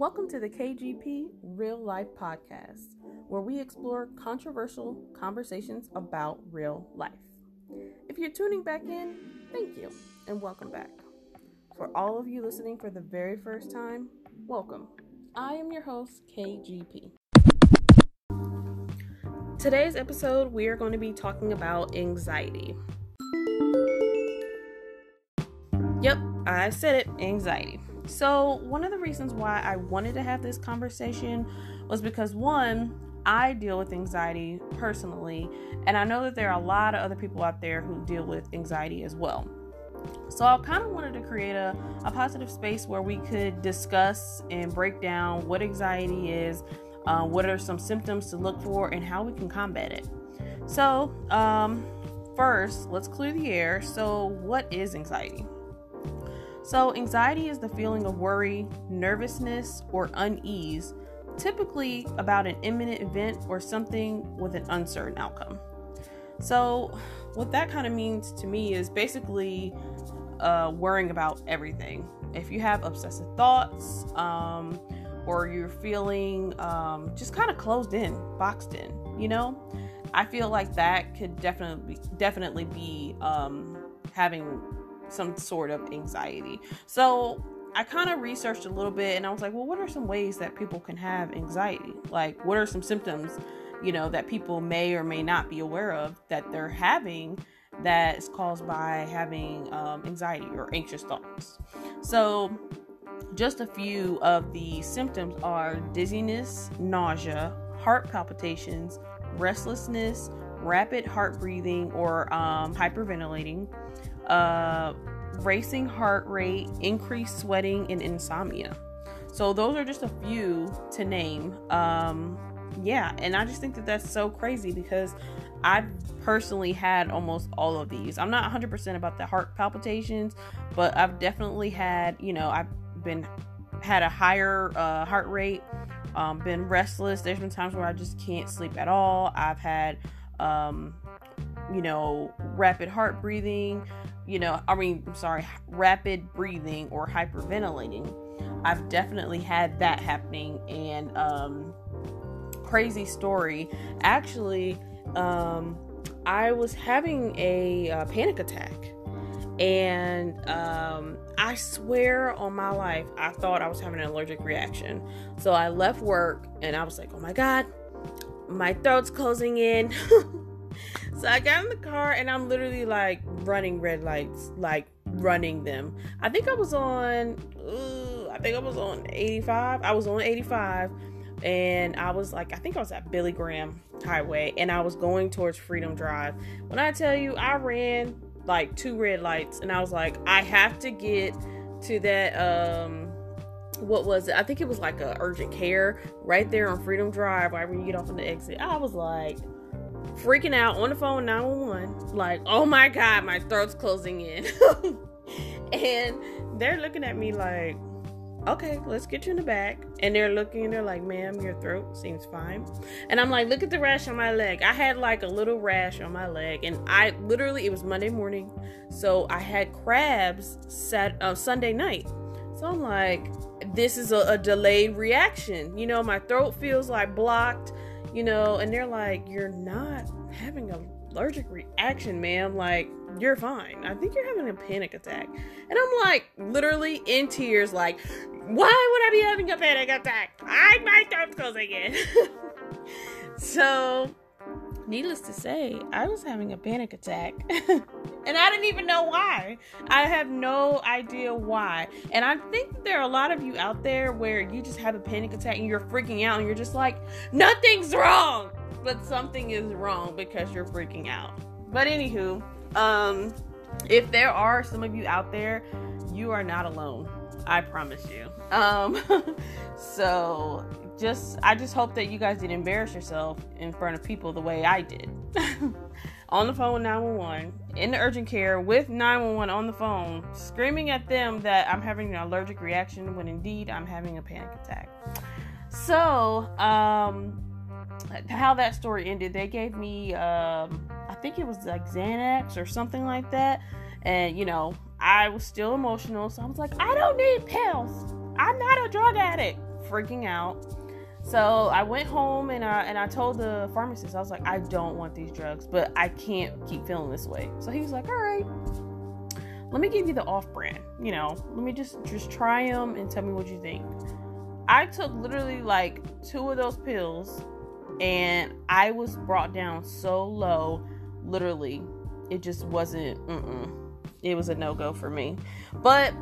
Welcome to the KGP Real Life Podcast, where we explore controversial conversations about real life. If you're tuning back in, thank you and welcome back. For all of you listening for the very first time, welcome. I am your host, KGP. Today's episode, we are going to be talking about anxiety. Yep, I said it anxiety. So, one of the reasons why I wanted to have this conversation was because one, I deal with anxiety personally, and I know that there are a lot of other people out there who deal with anxiety as well. So, I kind of wanted to create a, a positive space where we could discuss and break down what anxiety is, uh, what are some symptoms to look for, and how we can combat it. So, um, first, let's clear the air. So, what is anxiety? So, anxiety is the feeling of worry, nervousness, or unease, typically about an imminent event or something with an uncertain outcome. So, what that kind of means to me is basically uh, worrying about everything. If you have obsessive thoughts, um, or you're feeling um, just kind of closed in, boxed in, you know, I feel like that could definitely definitely be um, having some sort of anxiety. So I kind of researched a little bit and I was like, well, what are some ways that people can have anxiety? Like, what are some symptoms, you know, that people may or may not be aware of that they're having that is caused by having um, anxiety or anxious thoughts? So, just a few of the symptoms are dizziness, nausea, heart palpitations, restlessness, rapid heart breathing or um, hyperventilating, uh, racing heart rate, increased sweating, and insomnia. So those are just a few to name. Um, yeah, and I just think that that's so crazy because I've personally had almost all of these. I'm not 100% about the heart palpitations, but I've definitely had, you know, I've been had a higher uh, heart rate, um, been restless. There's been times where I just can't sleep at all. I've had, um, you know, rapid heart breathing you know, I mean, sorry, rapid breathing or hyperventilating. I've definitely had that happening and um crazy story. Actually, um I was having a uh, panic attack and um I swear on my life, I thought I was having an allergic reaction. So I left work and I was like, "Oh my god, my throat's closing in." So I got in the car and I'm literally like running red lights, like running them. I think I was on, uh, I think I was on 85. I was on 85 and I was like, I think I was at Billy Graham Highway and I was going towards Freedom Drive. When I tell you, I ran like two red lights and I was like, I have to get to that, um, what was it? I think it was like a urgent care right there on Freedom Drive, right when you get off on the exit. I was like, freaking out on the phone 911 like oh my god my throat's closing in. And they're looking at me like okay let's get you in the back. And they're looking they're like ma'am your throat seems fine. And i'm like look at the rash on my leg. I had like a little rash on my leg. And i literally it was monday morning. So i had crabs uh, sunday night. So i'm like this is a, a delayed reaction. You know my throat feels like blocked you know, and they're like, You're not having an allergic reaction, ma'am. Like, you're fine. I think you're having a panic attack. And I'm like, literally in tears, like, Why would I be having a panic attack? I my throat's closing in. so needless to say, I was having a panic attack. and I didn't even know why. I have no idea why. And I think there are a lot of you out there where you just have a panic attack and you're freaking out and you're just like, nothing's wrong. But something is wrong because you're freaking out. But anywho, um, if there are some of you out there, you are not alone. I promise you. Um, so just I just hope that you guys didn't embarrass yourself in front of people the way I did. on the phone with 911 in the urgent care with 911 on the phone, screaming at them that I'm having an allergic reaction when indeed I'm having a panic attack. So, um, how that story ended, they gave me, um, I think it was like Xanax or something like that. And, you know, I was still emotional. So I was like, I don't need pills. I'm not a drug addict freaking out. So I went home and I and I told the pharmacist I was like I don't want these drugs, but I can't keep feeling this way. So he was like, "All right, let me give you the off-brand. You know, let me just just try them and tell me what you think." I took literally like two of those pills, and I was brought down so low. Literally, it just wasn't. Mm-mm. It was a no go for me. But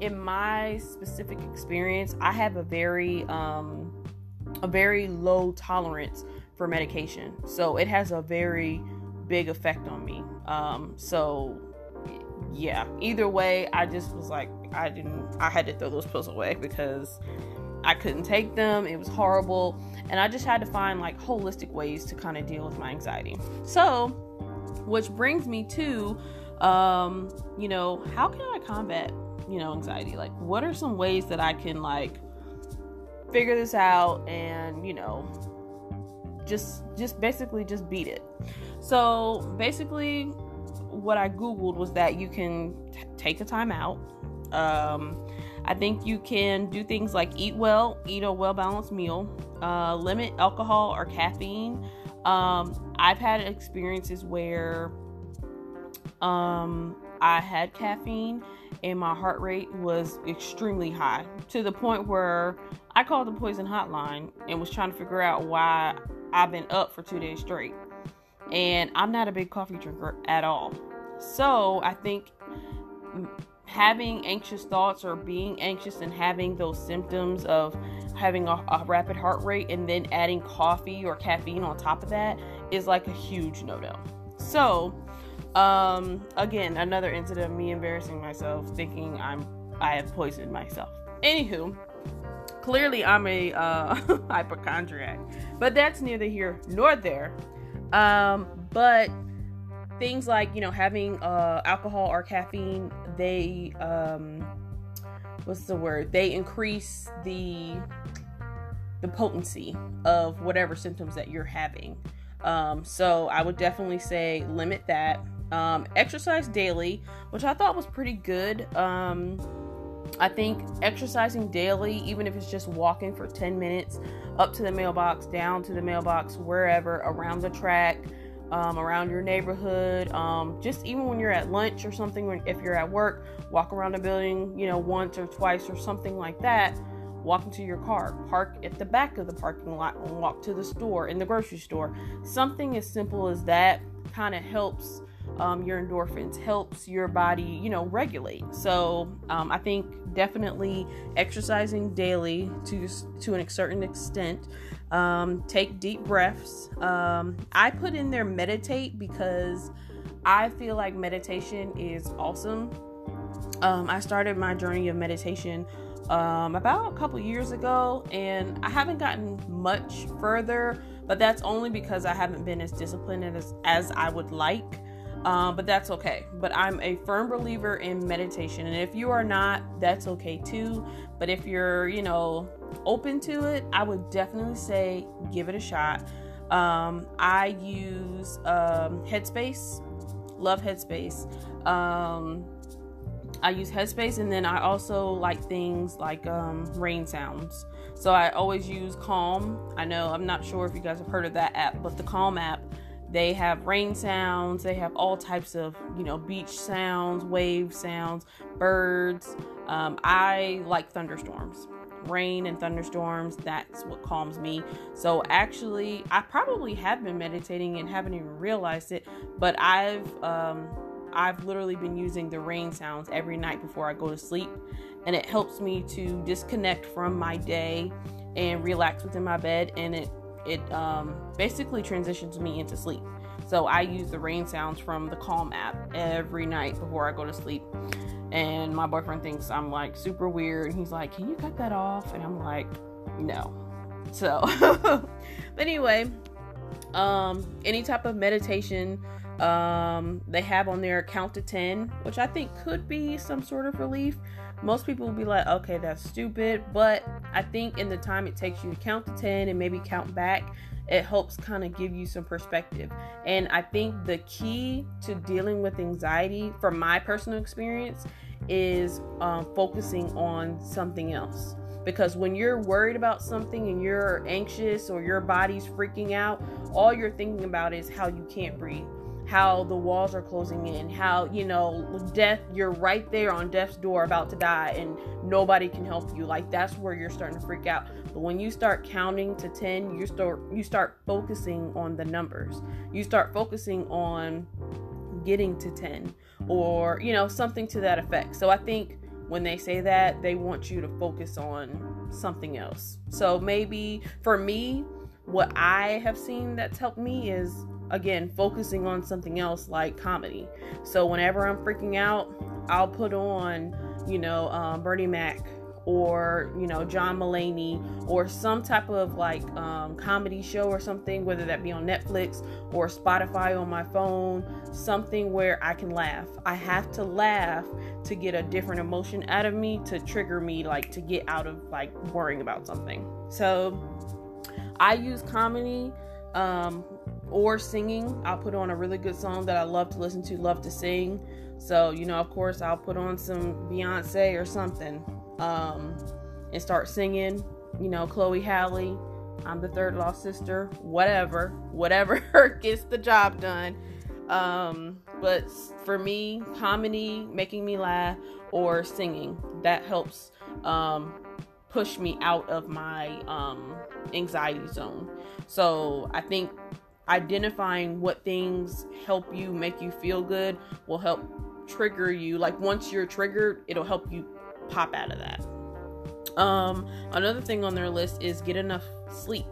in my specific experience, I have a very um a very low tolerance for medication. So it has a very big effect on me. Um, so yeah, either way, I just was like, I didn't, I had to throw those pills away because I couldn't take them. It was horrible. And I just had to find like holistic ways to kind of deal with my anxiety. So, which brings me to, um, you know, how can I combat, you know, anxiety? Like, what are some ways that I can like figure this out and you know just just basically just beat it. So basically what i googled was that you can t- take a time out. Um, i think you can do things like eat well eat a well balanced meal uh, limit alcohol or caffeine. Um, i've had experiences where um, i had caffeine and my heart rate was extremely high to the point where I called the poison hotline and was trying to figure out why I've been up for two days straight. And I'm not a big coffee drinker at all. So I think having anxious thoughts or being anxious and having those symptoms of having a, a, rapid heart rate and then adding coffee or caffeine on top of that is like a huge no no. So, um, again, another incident of me embarrassing myself, thinking I'm I have poisoned myself. Anywho, clearly I'm a uh, hypochondriac, but that's neither here nor there. Um, but things like you know having uh, alcohol or caffeine, they um, what's the word? They increase the the potency of whatever symptoms that you're having. Um, so I would definitely say limit that. Um, exercise daily, which I thought was pretty good. Um, I think exercising daily, even if it's just walking for 10 minutes up to the mailbox, down to the mailbox, wherever, around the track, um, around your neighborhood, um, just even when you're at lunch or something, if you're at work, walk around the building, you know, once or twice or something like that. Walk into your car, park at the back of the parking lot, and walk to the store, in the grocery store. Something as simple as that kind of helps um, your endorphins, helps your body, you know, regulate. So um, I think definitely exercising daily to to a certain extent. Um, take deep breaths. Um, I put in there meditate because I feel like meditation is awesome. Um, I started my journey of meditation um, about a couple years ago, and I haven't gotten much further. But that's only because I haven't been as disciplined as, as I would like. Um, but that's okay. But I'm a firm believer in meditation, and if you are not, that's okay too. But if you're, you know, open to it, I would definitely say give it a shot. Um, I use um, Headspace, love Headspace. Um, I use Headspace, and then I also like things like um, rain sounds. So I always use Calm. I know I'm not sure if you guys have heard of that app, but the Calm app they have rain sounds, they have all types of, you know, beach sounds, wave sounds, birds. Um, I like thunderstorms. Rain and thunderstorms, that's what calms me. So, actually, I probably have been meditating and haven't even realized it, but I've, um, I've literally been using the rain sounds every night before I go to sleep, and it helps me to disconnect from my day and relax within my bed, and it it um, basically transitions me into sleep. So I use the rain sounds from the Calm app every night before I go to sleep. And my boyfriend thinks I'm like super weird. And He's like, Can you cut that off? And I'm like, No. So, but anyway, um, any type of meditation um, they have on there count to 10, which I think could be some sort of relief. Most people will be like, okay, that's stupid. But I think in the time it takes you to count to 10 and maybe count back, it helps kind of give you some perspective. And I think the key to dealing with anxiety, from my personal experience, is um, focusing on something else. because when you're worried about something and you're anxious or your body's freaking out, all you're thinking about is how you can't breathe how the walls are closing in, how, you know, death, you're right there on death's door about to die and nobody can help you. Like that's where you're starting to freak out. But when you start counting to 10, you start you start focusing on the numbers. You start focusing on getting to 10 or, you know, something to that effect. So I think when they say that, they want you to focus on something else. So maybe for me, what I have seen that's helped me is again focusing on something else like comedy. So whenever I'm freaking out, I'll put on, you know, um, Bernie Mac or you know John Mulaney or some type of like um, comedy show or something, whether that be on Netflix or Spotify on my phone, something where I can laugh. I have to laugh to get a different emotion out of me to trigger me, like to get out of like worrying about something. So I use comedy um, or singing. I'll put on a really good song that I love to listen to, love to sing. So, you know, of course, I'll put on some Beyonce or something um, and start singing, you know, Chloe Halle. I'm the third lost sister, whatever, whatever gets the job done. Um, but for me, comedy, making me laugh, or singing, that helps um, push me out of my um, anxiety zone. So I think identifying what things help you make you feel good will help trigger you. Like once you're triggered it'll help you pop out of that. Um another thing on their list is get enough sleep.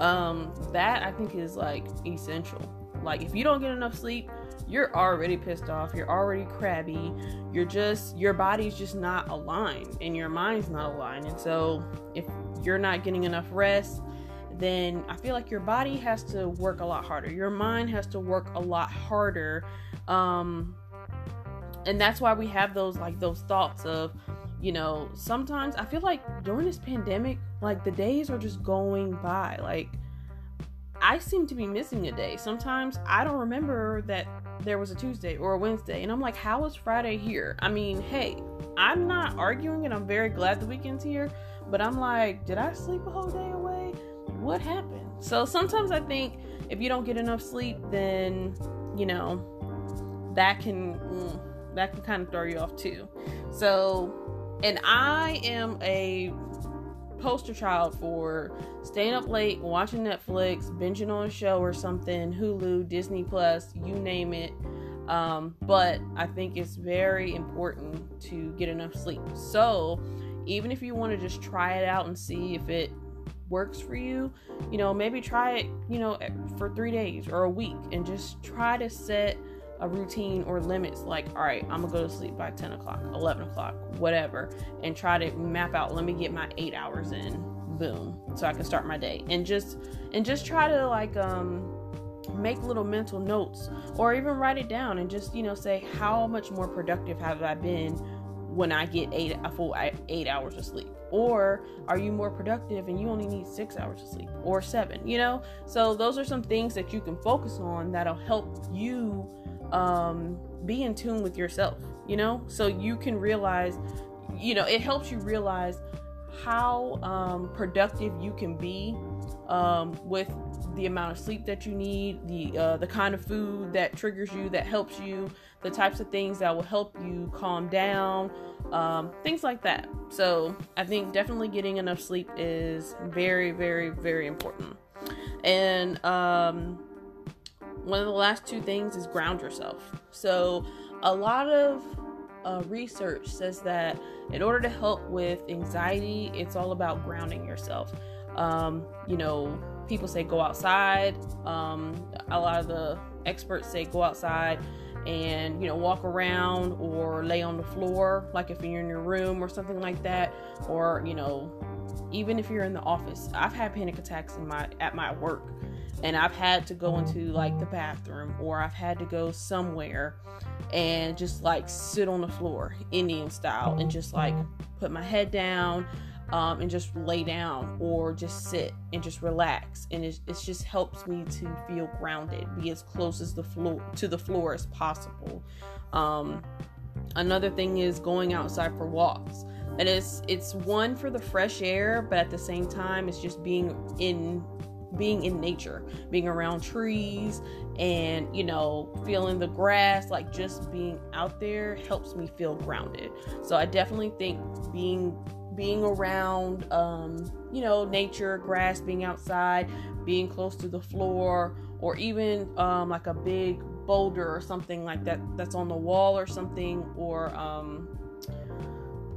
Um that i think is like essential. Like if you don't get enough sleep you're already pissed off you're already crabby you're just your body's just not aligned and your mind's not aligned. And so if you're not getting enough rest then I feel like your body has to work a lot harder. Your mind has to work a lot harder. Um, and that's why we have those like those thoughts of, you know, sometimes I feel like during this pandemic, like the days are just going by. Like I seem to be missing a day. Sometimes I don't remember that there was a Tuesday or a Wednesday. And I'm like, how is Friday here? I mean, hey, I'm not arguing and I'm very glad the weekend's here. But I'm like, did I sleep a whole day away? What happened? So sometimes I think if you don't get enough sleep, then you know that can mm, that can kind of throw you off too. So, and I am a poster child for staying up late, watching Netflix, binging on a show or something, Hulu, Disney Plus, you name it. Um, but I think it's very important to get enough sleep. So, even if you want to just try it out and see if it works for you, you know, maybe try it, you know, for three days or a week and just try to set a routine or limits like, all right, I'm gonna go to sleep by 10 o'clock, 11 o'clock, whatever, and try to map out, let me get my eight hours in, boom, so I can start my day. And just, and just try to like, um, make little mental notes or even write it down and just, you know, say, how much more productive have I been when I get eight a full eight hours of sleep? Or are you more productive and you only need six hours of sleep or seven? You know, so those are some things that you can focus on that'll help you um, be in tune with yourself. You know, so you can realize, you know, it helps you realize how um, productive you can be um, with the amount of sleep that you need, the uh, the kind of food that triggers you, that helps you, the types of things that will help you calm down, um, things like that. So I think definitely getting enough sleep is very, very, very important. And um, one of the last two things is ground yourself. So a lot of uh, research says that in order to help with anxiety, it's all about grounding yourself. Um, you know, people say go outside. Um, a lot of the experts say go outside and you know walk around or lay on the floor like if you're in your room or something like that or you know even if you're in the office i've had panic attacks in my at my work and i've had to go into like the bathroom or i've had to go somewhere and just like sit on the floor indian style and just like put my head down um, and just lay down or just sit and just relax. And it, it just helps me to feel grounded be as close as the floor to the floor as possible. Um, another thing is going outside for walks. And it's it's one for the fresh air but at the same time it's just being in being in nature being around trees and you know feeling the grass like just being out there helps me feel grounded. So i definitely think being being around um you know nature grass being outside being close to the floor or even um like a big boulder or something like that that's on the wall or something or um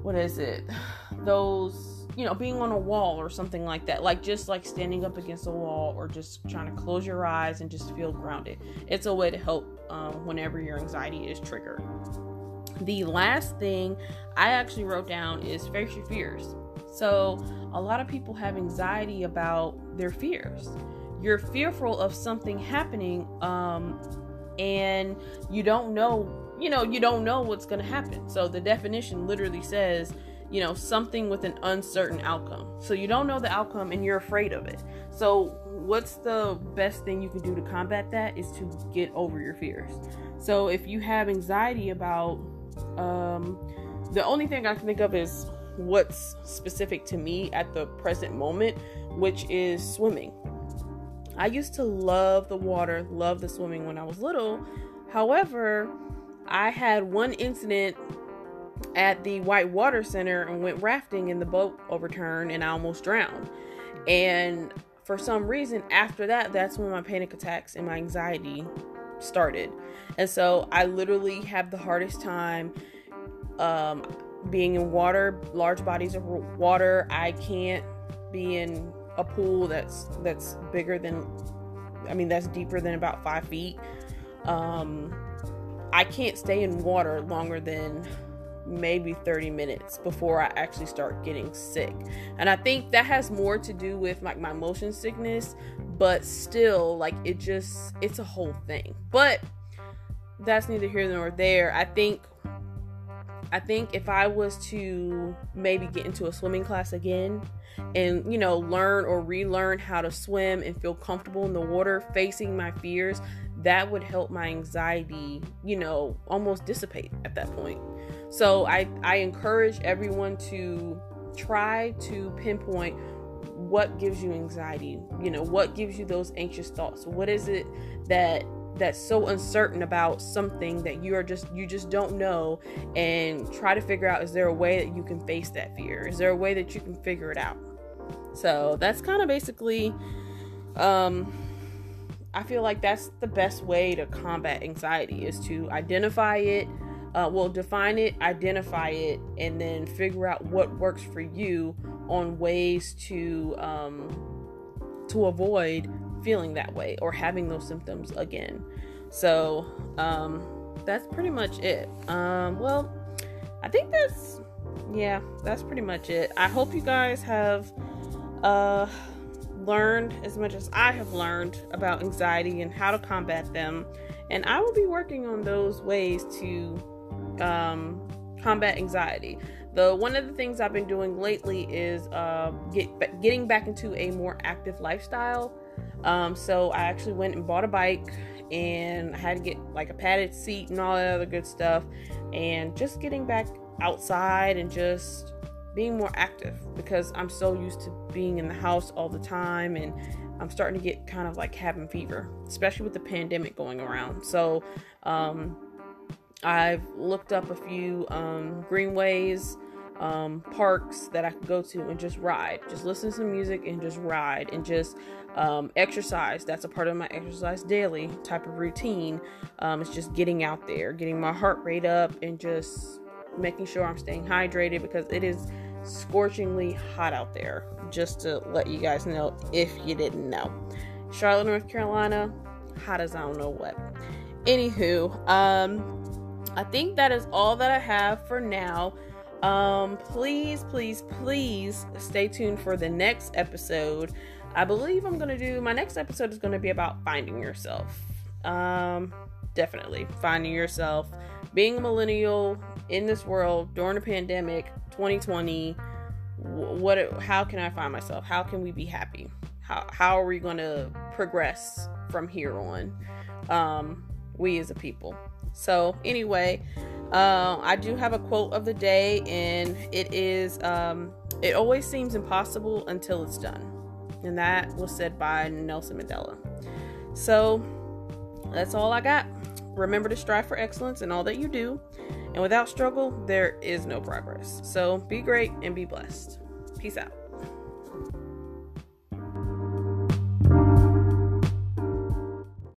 what is it? Those you know being on a wall or something like that. Like just like standing up against a wall or just trying to close your eyes and just feel grounded. It's a way to help um, whenever your anxiety is triggered the last thing i actually wrote down is face your fears. So a lot of people have anxiety about their fears. You're fearful of something happening um, and you don't know you know you don't know what's going to happen. So the definition literally says you know something with an uncertain outcome. So you don't know the outcome and you're afraid of it. So what's the best thing you can do to combat that is to get over your fears. So if you have anxiety about um the only thing i can think of is what's specific to me at the present moment which is swimming I used to love the water, love the swimming when I was little. However, I had one incident at the White Water Center and went rafting and the boat overturned and I almost drowned. And for some reason, after that, that's when my panic attacks and my anxiety started. And so I literally have the hardest time um, being in water, large bodies of water. I can't be in a pool that's that's bigger than I mean that's deeper than about five feet. Um, I can't stay in water longer than maybe 30 minutes before I actually start getting sick. And I think that has more to do with like my motion sickness, but still like it just it's a whole thing. But that's neither here nor there. I think I think if I was to maybe get into a swimming class again and, you know, learn or relearn how to swim and feel comfortable in the water facing my fears, that would help my anxiety, you know, almost dissipate at that point. So I, I encourage everyone to try to pinpoint what gives you anxiety you know what gives you those anxious thoughts. What is it that that's so uncertain about something that you are just you just don't know? And try to figure out is there a way that you can face that fear? Is there a way that you can figure it out? So that's kind of basically um i feel like that's the best way to combat anxiety is to identify it uh, well define it identify it and then figure out what works for you on ways to um to avoid feeling that way or having those symptoms again. So, um, that's pretty much it. Um, well, I think that's, yeah, that's pretty much it. I hope you guys have, uh, learned as much as I have learned about anxiety and how to combat them. And I will be working on those ways to, um, combat anxiety. The one of the things I've been doing lately is uh, get getting back into a more active lifestyle. Um, so I actually went and bought a bike and I had to get like a padded seat and all that other good stuff and just getting back outside and just being more active because I'm so used to being in the house all the time and I'm starting to get kind of like cabin fever, especially with the pandemic going around. So, um, I've looked up a few um, greenways um, parks that I could go to and just ride, just listen to some music and just ride and just um, exercise. That's a part of my exercise daily type of routine. Um, it's just getting out there, getting my heart rate up, and just making sure I'm staying hydrated because it is scorchingly hot out there. Just to let you guys know if you didn't know. Charlotte, North Carolina, hot as I don't know what. Anywho, um, I think that is all that I have for now. Um, please, please, please stay tuned for the next episode. I believe I'm gonna do my next episode is gonna be about finding yourself. Um, definitely finding yourself, being a millennial in this world during a pandemic, 2020. What? How can I find myself? How can we be happy? How how are we gonna progress from here on? Um, we as a people. So anyway, Uh, I do have a quote of the day, and it is um, It always seems impossible until it's done. And that was said by Nelson Mandela. So that's all I got. Remember to strive for excellence in all that you do. And without struggle, there is no progress. So be great and be blessed. Peace out.